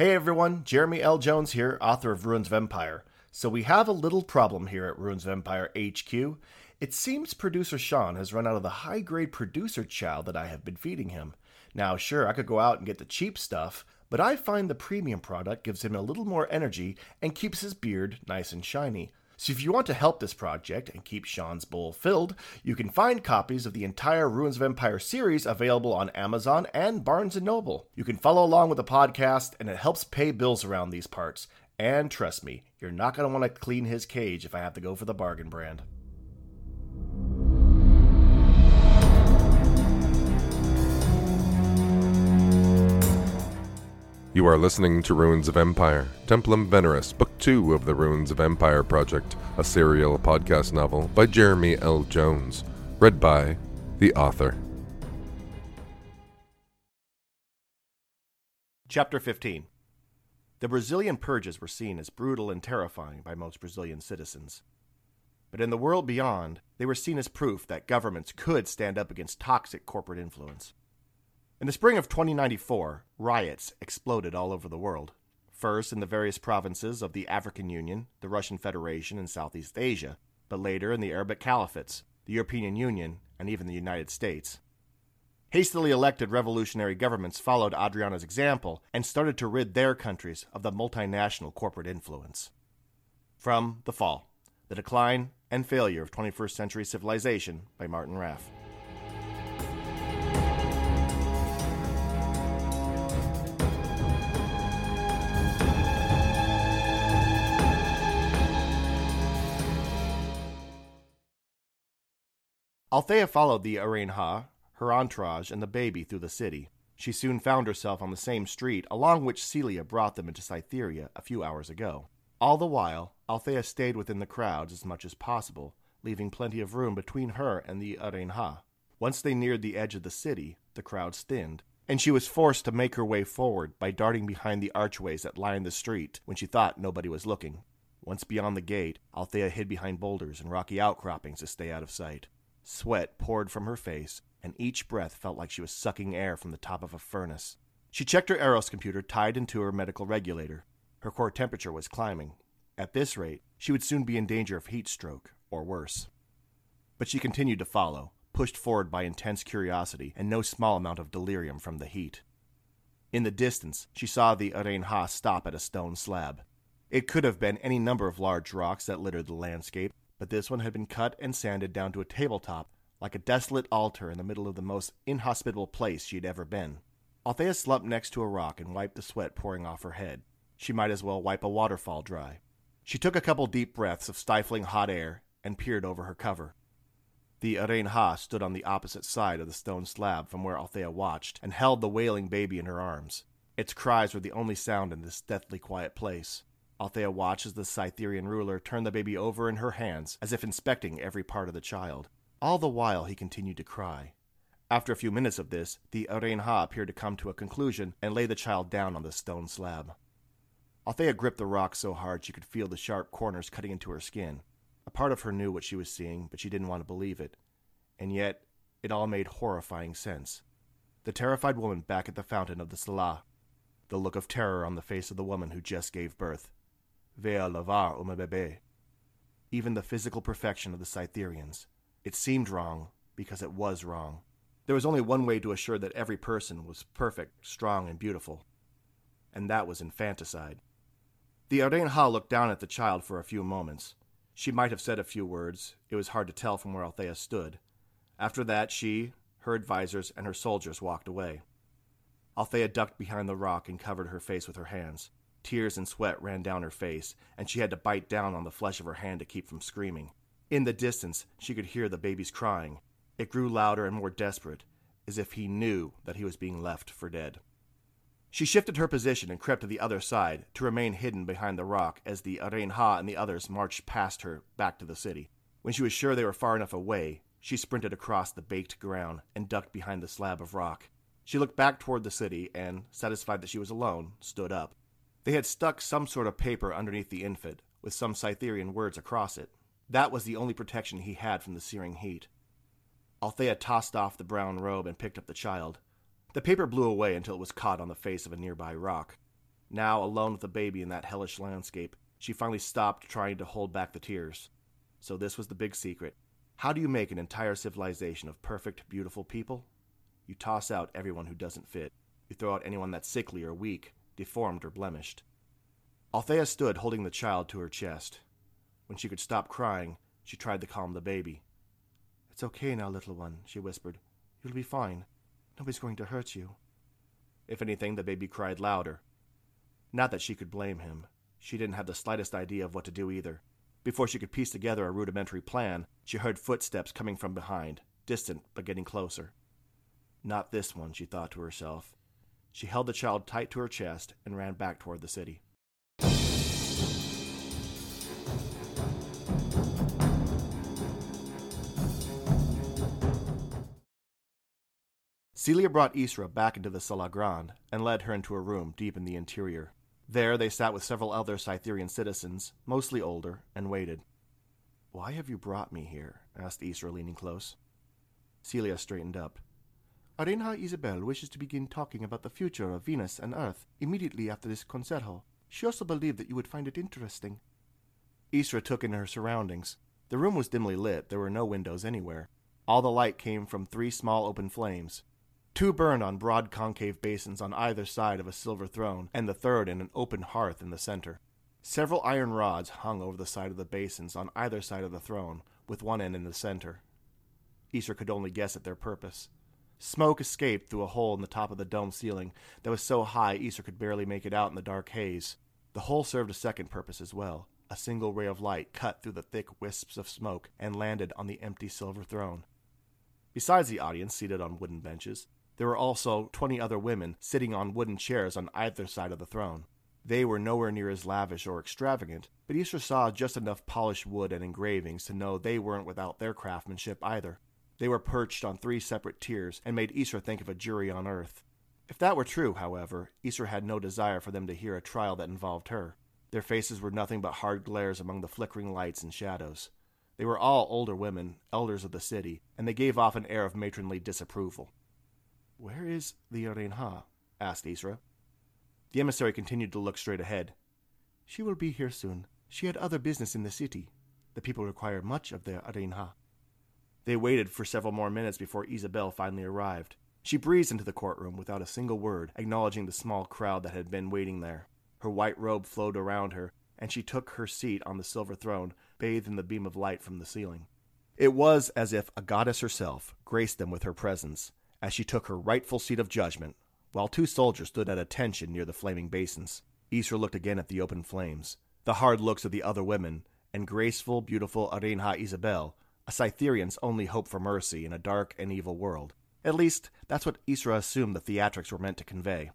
Hey everyone, Jeremy L. Jones here, author of Ruins of Empire. So we have a little problem here at Ruins of Empire HQ. It seems producer Sean has run out of the high grade producer chow that I have been feeding him. Now, sure, I could go out and get the cheap stuff, but I find the premium product gives him a little more energy and keeps his beard nice and shiny. So if you want to help this project and keep Sean's bowl filled, you can find copies of the entire Ruins of Empire series available on Amazon and Barnes & Noble. You can follow along with the podcast and it helps pay bills around these parts. And trust me, you're not going to want to clean his cage if I have to go for the bargain brand. You are listening to Ruins of Empire, Templum Veneris, Book 2 of the Ruins of Empire Project, a serial podcast novel by Jeremy L. Jones, read by the author. Chapter 15 The Brazilian purges were seen as brutal and terrifying by most Brazilian citizens. But in the world beyond, they were seen as proof that governments could stand up against toxic corporate influence. In the spring of 2094, riots exploded all over the world. First in the various provinces of the African Union, the Russian Federation, and Southeast Asia, but later in the Arabic Caliphates, the European Union, and even the United States. Hastily elected revolutionary governments followed Adriana's example and started to rid their countries of the multinational corporate influence. From The Fall The Decline and Failure of 21st Century Civilization by Martin Raff. Althea followed the Rainha, her entourage, and the baby through the city. She soon found herself on the same street along which Celia brought them into Cytheria a few hours ago. All the while, Althea stayed within the crowds as much as possible, leaving plenty of room between her and the Rainha. Once they neared the edge of the city, the crowds thinned, and she was forced to make her way forward by darting behind the archways that lined the street when she thought nobody was looking. Once beyond the gate, Althea hid behind boulders and rocky outcroppings to stay out of sight. Sweat poured from her face, and each breath felt like she was sucking air from the top of a furnace. She checked her Eros computer tied into her medical regulator. Her core temperature was climbing. At this rate, she would soon be in danger of heat stroke, or worse. But she continued to follow, pushed forward by intense curiosity and no small amount of delirium from the heat. In the distance, she saw the Rainha stop at a stone slab. It could have been any number of large rocks that littered the landscape, but this one had been cut and sanded down to a tabletop, like a desolate altar in the middle of the most inhospitable place she had ever been. Althea slumped next to a rock and wiped the sweat pouring off her head. She might as well wipe a waterfall dry. She took a couple deep breaths of stifling hot air and peered over her cover. The Rainha stood on the opposite side of the stone slab from where Althea watched and held the wailing baby in her arms. Its cries were the only sound in this deathly quiet place. Althea watched as the Cytherean ruler turned the baby over in her hands, as if inspecting every part of the child. All the while he continued to cry. After a few minutes of this, the Rainha appeared to come to a conclusion and lay the child down on the stone slab. Althea gripped the rock so hard she could feel the sharp corners cutting into her skin. A part of her knew what she was seeing, but she didn't want to believe it. And yet, it all made horrifying sense. The terrified woman back at the fountain of the Salah. The look of terror on the face of the woman who just gave birth. Vea lavar uma bebé. Even the physical perfection of the Cythereans. It seemed wrong because it was wrong. There was only one way to assure that every person was perfect, strong, and beautiful, and that was infanticide. The Rainha looked down at the child for a few moments. She might have said a few words, it was hard to tell from where Althea stood. After that, she, her advisers, and her soldiers walked away. Althea ducked behind the rock and covered her face with her hands. Tears and sweat ran down her face, and she had to bite down on the flesh of her hand to keep from screaming. In the distance, she could hear the baby's crying. It grew louder and more desperate, as if he knew that he was being left for dead. She shifted her position and crept to the other side, to remain hidden behind the rock as the Rainha and the others marched past her back to the city. When she was sure they were far enough away, she sprinted across the baked ground and ducked behind the slab of rock. She looked back toward the city and, satisfied that she was alone, stood up. They had stuck some sort of paper underneath the infant, with some Cytherean words across it. That was the only protection he had from the searing heat. Althea tossed off the brown robe and picked up the child. The paper blew away until it was caught on the face of a nearby rock. Now, alone with the baby in that hellish landscape, she finally stopped trying to hold back the tears. So, this was the big secret. How do you make an entire civilization of perfect, beautiful people? You toss out everyone who doesn't fit. You throw out anyone that's sickly or weak, deformed or blemished. Althea stood holding the child to her chest. When she could stop crying, she tried to calm the baby. It's okay now, little one, she whispered. You'll be fine. Nobody's going to hurt you. If anything, the baby cried louder. Not that she could blame him. She didn't have the slightest idea of what to do either. Before she could piece together a rudimentary plan, she heard footsteps coming from behind, distant but getting closer. Not this one, she thought to herself. She held the child tight to her chest and ran back toward the city. Celia brought Isra back into the Sala Grande and led her into a room deep in the interior. There they sat with several other Cytherean citizens, mostly older, and waited. Why have you brought me here? asked Isra, leaning close. Celia straightened up. Rainha Isabel wishes to begin talking about the future of Venus and Earth immediately after this concerto. She also believed that you would find it interesting. Isra took in her surroundings. The room was dimly lit, there were no windows anywhere. All the light came from three small open flames. Two burned on broad concave basins on either side of a silver throne, and the third in an open hearth in the center. Several iron rods hung over the side of the basins on either side of the throne, with one end in the center. Isra could only guess at their purpose. Smoke escaped through a hole in the top of the dome ceiling that was so high Isra could barely make it out in the dark haze. The hole served a second purpose as well. A single ray of light cut through the thick wisps of smoke and landed on the empty silver throne. Besides the audience seated on wooden benches, there were also twenty other women sitting on wooden chairs on either side of the throne. They were nowhere near as lavish or extravagant, but Isra saw just enough polished wood and engravings to know they weren't without their craftsmanship either. They were perched on three separate tiers and made Isra think of a jury on earth. If that were true, however, Isra had no desire for them to hear a trial that involved her. Their faces were nothing but hard glares among the flickering lights and shadows. They were all older women, elders of the city, and they gave off an air of matronly disapproval. Where is the Rainha? asked Isra. The emissary continued to look straight ahead. She will be here soon. She had other business in the city. The people require much of their Rainha. They waited for several more minutes before Isabel finally arrived. She breezed into the courtroom without a single word, acknowledging the small crowd that had been waiting there. Her white robe flowed around her, and she took her seat on the silver throne, bathed in the beam of light from the ceiling. It was as if a goddess herself graced them with her presence, as she took her rightful seat of judgment, while two soldiers stood at attention near the flaming basins. Isra looked again at the open flames, the hard looks of the other women, and graceful, beautiful Rainha Isabel, a Cytherean's only hope for mercy in a dark and evil world. At least, that's what Isra assumed the theatrics were meant to convey.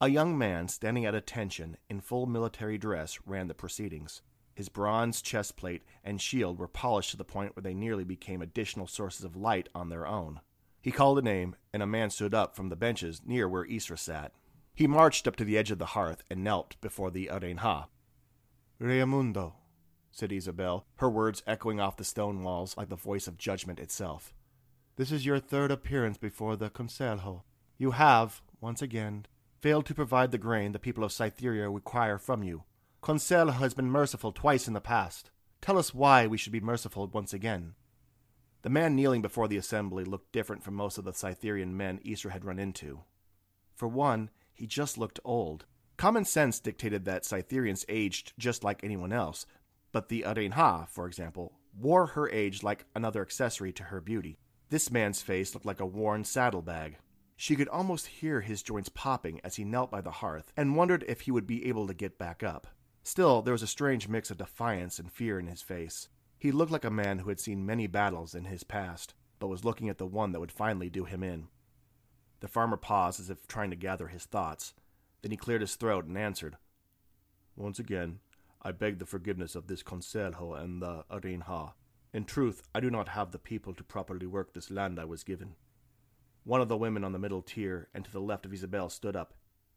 A young man standing at attention in full military dress ran the proceedings. His bronze chest plate and shield were polished to the point where they nearly became additional sources of light on their own. He called a name, and a man stood up from the benches near where Isra sat. He marched up to the edge of the hearth and knelt before the Rainha. Rayamundo, said Isabel, her words echoing off the stone walls like the voice of judgment itself. This is your third appearance before the Conselho. You have, once again, failed to provide the grain the people of Cytheria require from you. Conselho has been merciful twice in the past. Tell us why we should be merciful once again. The man kneeling before the assembly looked different from most of the Cytherean men Isra had run into. For one, he just looked old. Common sense dictated that Cythereans aged just like anyone else, but the Rainha, for example, wore her age like another accessory to her beauty. This man's face looked like a worn saddlebag. She could almost hear his joints popping as he knelt by the hearth and wondered if he would be able to get back up. Still, there was a strange mix of defiance and fear in his face. He looked like a man who had seen many battles in his past, but was looking at the one that would finally do him in. The farmer paused as if trying to gather his thoughts. Then he cleared his throat and answered, Once again, I beg the forgiveness of this Conselho and the Rainha. In truth, I do not have the people to properly work this land I was given. One of the women on the middle tier and to the left of Isabel stood up.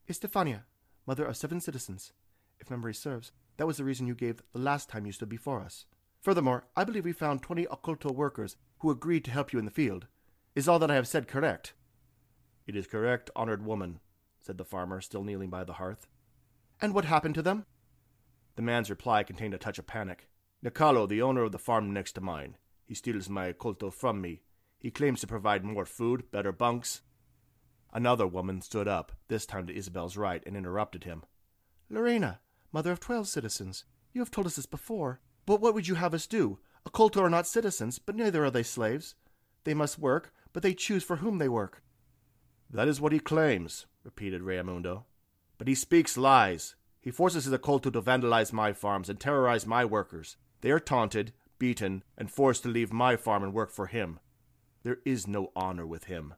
Estefania, mother of seven citizens. If memory serves, that was the reason you gave the last time you stood before us. Furthermore, I believe we found twenty occulto workers who agreed to help you in the field. Is all that I have said correct? It is correct, honored woman, said the farmer, still kneeling by the hearth. And what happened to them? The man's reply contained a touch of panic. Nicolo, the owner of the farm next to mine, he steals my colto from me. He claims to provide more food, better bunks. Another woman stood up, this time to Isabel's right, and interrupted him. Lorena, mother of twelve citizens, you have told us this before, but what would you have us do? A colto are not citizens, but neither are they slaves. They must work, but they choose for whom they work. That is what he claims, repeated Rayamundo. But he speaks lies. He forces his colto to vandalize my farms and terrorize my workers. They are taunted, beaten, and forced to leave my farm and work for him. There is no honor with him.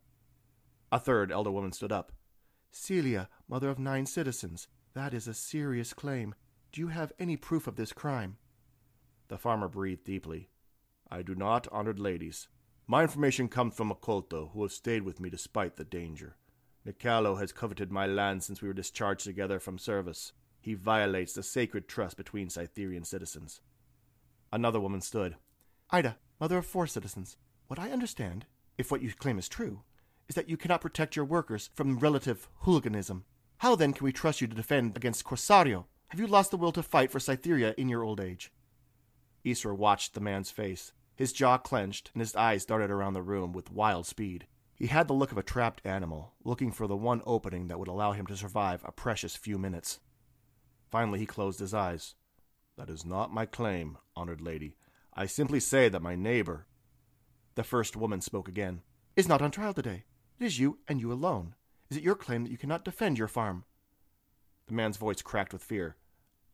A third elder woman stood up. Celia, mother of nine citizens, that is a serious claim. Do you have any proof of this crime? The farmer breathed deeply. I do not, honored ladies. My information comes from a colto who has stayed with me despite the danger. Nicolo has coveted my land since we were discharged together from service. He violates the sacred trust between Cytherean citizens. Another woman stood. Ida, mother of four citizens, what I understand, if what you claim is true, is that you cannot protect your workers from relative hooliganism. How then can we trust you to defend against Corsario? Have you lost the will to fight for Cytheria in your old age? Isra watched the man's face. His jaw clenched, and his eyes darted around the room with wild speed. He had the look of a trapped animal, looking for the one opening that would allow him to survive a precious few minutes. Finally, he closed his eyes. That is not my claim, honored lady. I simply say that my neighbor. The first woman spoke again. Is not on trial today. It is you and you alone. Is it your claim that you cannot defend your farm? The man's voice cracked with fear.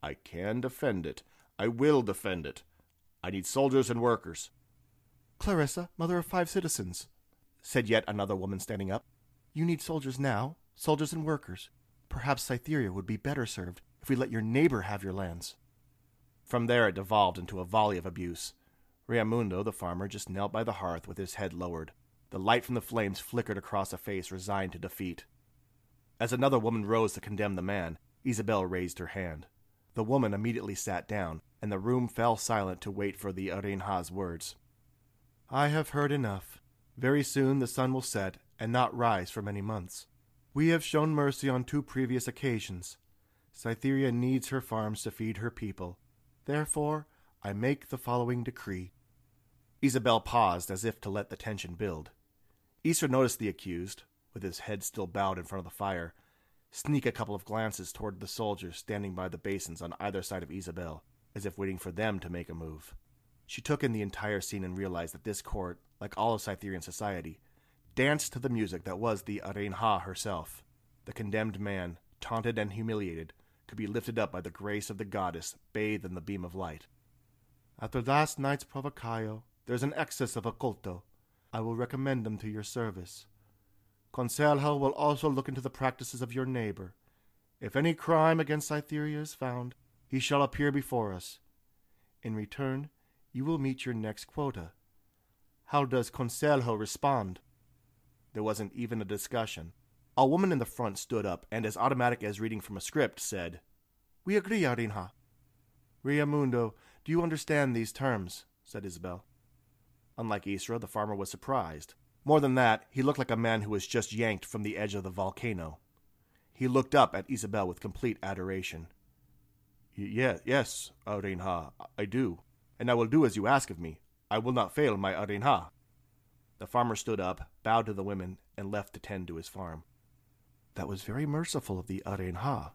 I can defend it. I will defend it. I need soldiers and workers. Clarissa, mother of five citizens, said yet another woman standing up. You need soldiers now, soldiers and workers. Perhaps Cytheria would be better served we let your neighbor have your lands. From there it devolved into a volley of abuse. Riamundo, the farmer, just knelt by the hearth with his head lowered. The light from the flames flickered across a face resigned to defeat. As another woman rose to condemn the man, Isabel raised her hand. The woman immediately sat down, and the room fell silent to wait for the Rainha's words. I have heard enough. Very soon the sun will set and not rise for many months. We have shown mercy on two previous occasions. Cytheria needs her farms to feed her people. Therefore, I make the following decree. Isabel paused as if to let the tension build. Isra noticed the accused, with his head still bowed in front of the fire, sneak a couple of glances toward the soldiers standing by the basins on either side of Isabel, as if waiting for them to make a move. She took in the entire scene and realized that this court, like all of Cytherean society, danced to the music that was the Rainha herself. The condemned man, taunted and humiliated, could be lifted up by the grace of the goddess bathed in the beam of light. After last night's provocayo, there's an excess of occulto. I will recommend them to your service. Conselho will also look into the practices of your neighbor. If any crime against Cytheria is found, he shall appear before us. In return, you will meet your next quota. How does Conselho respond? There wasn't even a discussion. A woman in the front stood up and, as automatic as reading from a script, said, We agree, Rainha. Riamundo, do you understand these terms? said Isabel. Unlike Isra, the farmer was surprised. More than that, he looked like a man who was just yanked from the edge of the volcano. He looked up at Isabel with complete adoration. Yes, yes, Rainha, I do, and I will do as you ask of me. I will not fail my Rainha. The farmer stood up, bowed to the women, and left to tend to his farm. That was very merciful of the Rainha,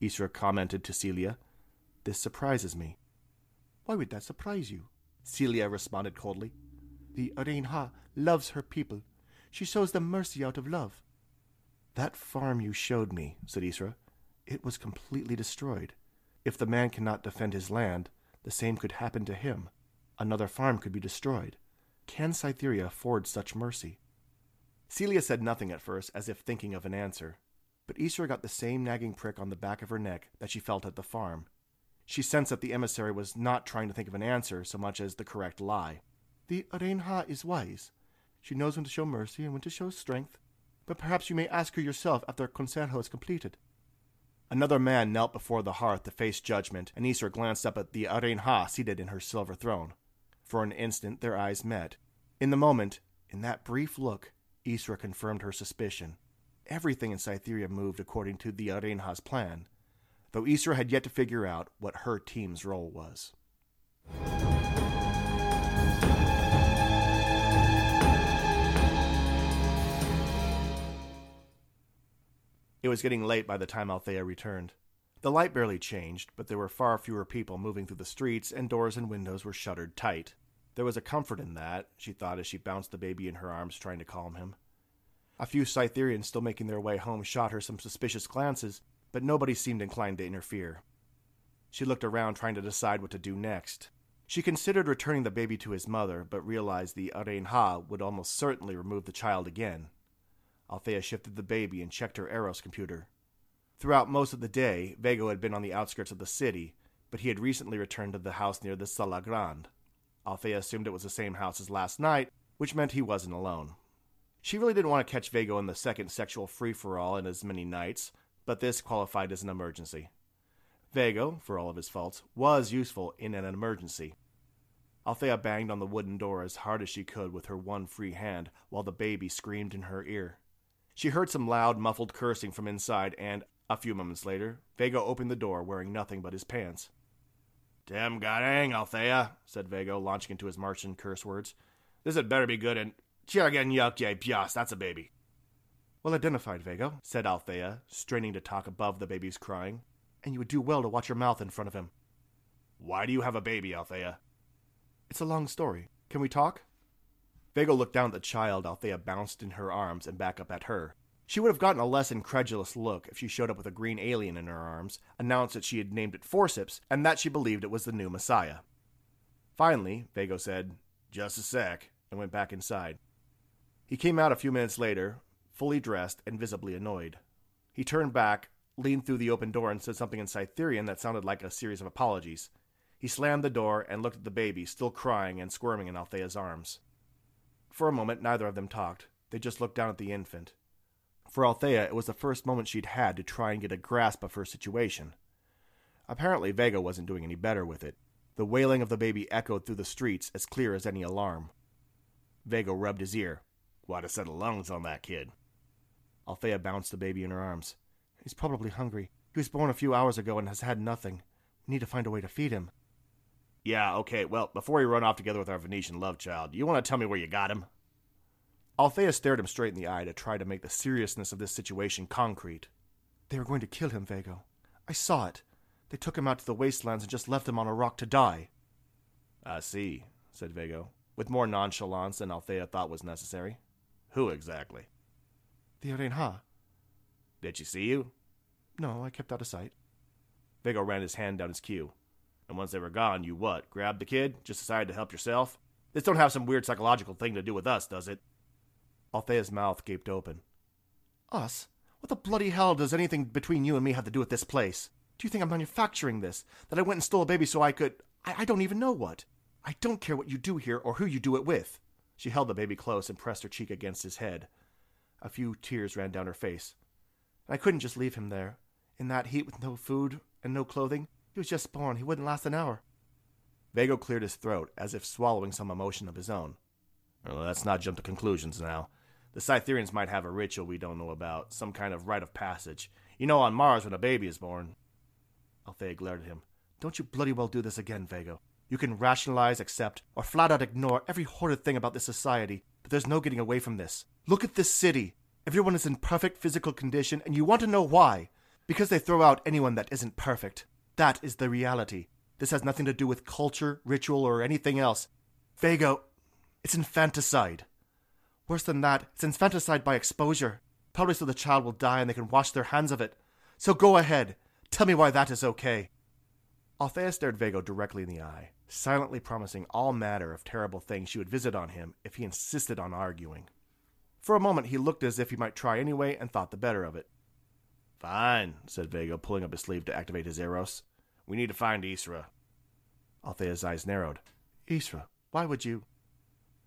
Isra commented to Celia. This surprises me. Why would that surprise you? Celia responded coldly. The Rainha loves her people. She shows them mercy out of love. That farm you showed me, said Isra, it was completely destroyed. If the man cannot defend his land, the same could happen to him. Another farm could be destroyed. Can Cytheria afford such mercy? Celia said nothing at first, as if thinking of an answer, but Isra got the same nagging prick on the back of her neck that she felt at the farm. She sensed that the emissary was not trying to think of an answer so much as the correct lie. The Rainha is wise. She knows when to show mercy and when to show strength. But perhaps you may ask her yourself after Conselho is completed. Another man knelt before the hearth to face judgment, and Isra glanced up at the Rainha seated in her silver throne. For an instant their eyes met. In the moment, in that brief look, Isra confirmed her suspicion. Everything in Cytheria moved according to the Rainha's plan. though Isra had yet to figure out what her team's role was. It was getting late by the time Althea returned. The light barely changed, but there were far fewer people moving through the streets, and doors and windows were shuttered tight. There was a comfort in that, she thought as she bounced the baby in her arms, trying to calm him. A few Cythereans still making their way home shot her some suspicious glances, but nobody seemed inclined to interfere. She looked around, trying to decide what to do next. She considered returning the baby to his mother, but realized the Rainha would almost certainly remove the child again. Althea shifted the baby and checked her Eros computer. Throughout most of the day, Vago had been on the outskirts of the city, but he had recently returned to the house near the Sala Grande. Althea assumed it was the same house as last night, which meant he wasn't alone. She really didn't want to catch Vago in the second sexual free for all in as many nights, but this qualified as an emergency. Vago, for all of his faults, was useful in an emergency. Althea banged on the wooden door as hard as she could with her one free hand while the baby screamed in her ear. She heard some loud, muffled cursing from inside, and, a few moments later, Vago opened the door wearing nothing but his pants. Damn godang, Althea, said Vago, launching into his Martian curse words. This had better be good and Chirgan Yukye Pias, that's a baby. Well identified, Vago, said Althea, straining to talk above the baby's crying. And you would do well to watch your mouth in front of him. Why do you have a baby, Althea? It's a long story. Can we talk? Vago looked down at the child Althea bounced in her arms and back up at her. She would have gotten a less incredulous look if she showed up with a green alien in her arms, announced that she had named it Forceps, and that she believed it was the new Messiah. Finally, Vago said, Just a sec, and went back inside. He came out a few minutes later, fully dressed and visibly annoyed. He turned back, leaned through the open door, and said something in Cytherean that sounded like a series of apologies. He slammed the door and looked at the baby, still crying and squirming in Althea's arms. For a moment, neither of them talked. They just looked down at the infant. For Althea, it was the first moment she'd had to try and get a grasp of her situation. Apparently, Vago wasn't doing any better with it. The wailing of the baby echoed through the streets as clear as any alarm. Vago rubbed his ear. What a set of lungs on that kid. Althea bounced the baby in her arms. He's probably hungry. He was born a few hours ago and has had nothing. We need to find a way to feed him. Yeah, okay, well, before we run off together with our Venetian love child, you want to tell me where you got him? Althea stared him straight in the eye to try to make the seriousness of this situation concrete. They were going to kill him, Vago. I saw it. They took him out to the wastelands and just left him on a rock to die. I see, said Vago, with more nonchalance than Althea thought was necessary. Who exactly? The Rainha. Did she see you? No, I kept out of sight. Vago ran his hand down his queue. And once they were gone, you what? Grabbed the kid? Just decided to help yourself? This don't have some weird psychological thing to do with us, does it? Althea's mouth gaped open. Us? What the bloody hell does anything between you and me have to do with this place? Do you think I'm manufacturing this? That I went and stole a baby so I could. I, I don't even know what. I don't care what you do here or who you do it with. She held the baby close and pressed her cheek against his head. A few tears ran down her face. I couldn't just leave him there, in that heat with no food and no clothing. He was just born. He wouldn't last an hour. Vago cleared his throat, as if swallowing some emotion of his own. Well, let's not jump to conclusions now. The Cythereans might have a ritual we don't know about, some kind of rite of passage. You know, on Mars, when a baby is born. Althea glared at him. Don't you bloody well do this again, Vago. You can rationalize, accept, or flat out ignore every horrid thing about this society, but there's no getting away from this. Look at this city. Everyone is in perfect physical condition, and you want to know why. Because they throw out anyone that isn't perfect. That is the reality. This has nothing to do with culture, ritual, or anything else. Vago, it's infanticide. Worse than that, it's infanticide by exposure. Probably so the child will die and they can wash their hands of it. So go ahead. Tell me why that is okay. Althea stared Vago directly in the eye, silently promising all manner of terrible things she would visit on him if he insisted on arguing. For a moment he looked as if he might try anyway and thought the better of it. Fine, said Vago, pulling up his sleeve to activate his Eros. We need to find Isra. Althea's eyes narrowed. Isra, why would you?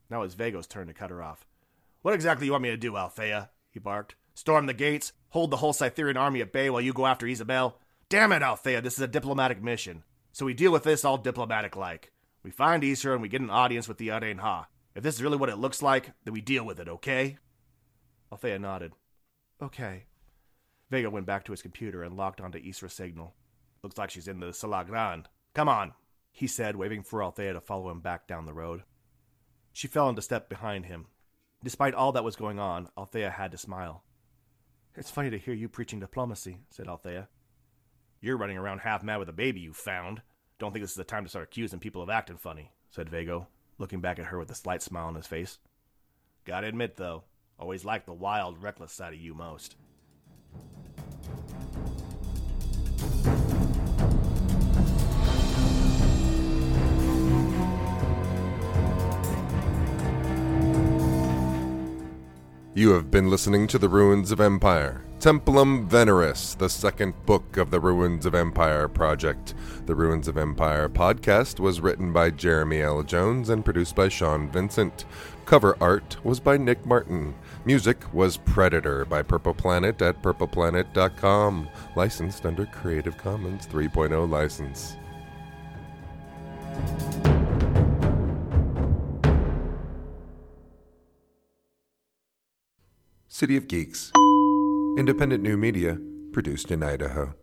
Now it was Vago's turn to cut her off. What exactly do you want me to do, Althea? he barked. Storm the gates? Hold the whole Cytherean army at bay while you go after Isabel? Damn it, Althea, this is a diplomatic mission. So we deal with this all diplomatic like. We find Isra and we get an audience with the Rainha. If this is really what it looks like, then we deal with it, okay? Althea nodded. Okay. Vago went back to his computer and locked onto Isra's signal. Looks like she's in the Sala Grande. Come on, he said, waving for Althea to follow him back down the road. She fell into step behind him. Despite all that was going on, Althea had to smile. It's funny to hear you preaching diplomacy, said Althea. You're running around half mad with a baby you found. Don't think this is the time to start accusing people of acting funny, said Vago, looking back at her with a slight smile on his face. Gotta admit, though, always liked the wild, reckless side of you most. You have been listening to The Ruins of Empire, Templum Veneris, the second book of the Ruins of Empire project. The Ruins of Empire podcast was written by Jeremy L. Jones and produced by Sean Vincent. Cover art was by Nick Martin. Music was Predator by Purple Planet at purpleplanet.com, licensed under Creative Commons 3.0 license. City of Geeks. Independent new media produced in Idaho.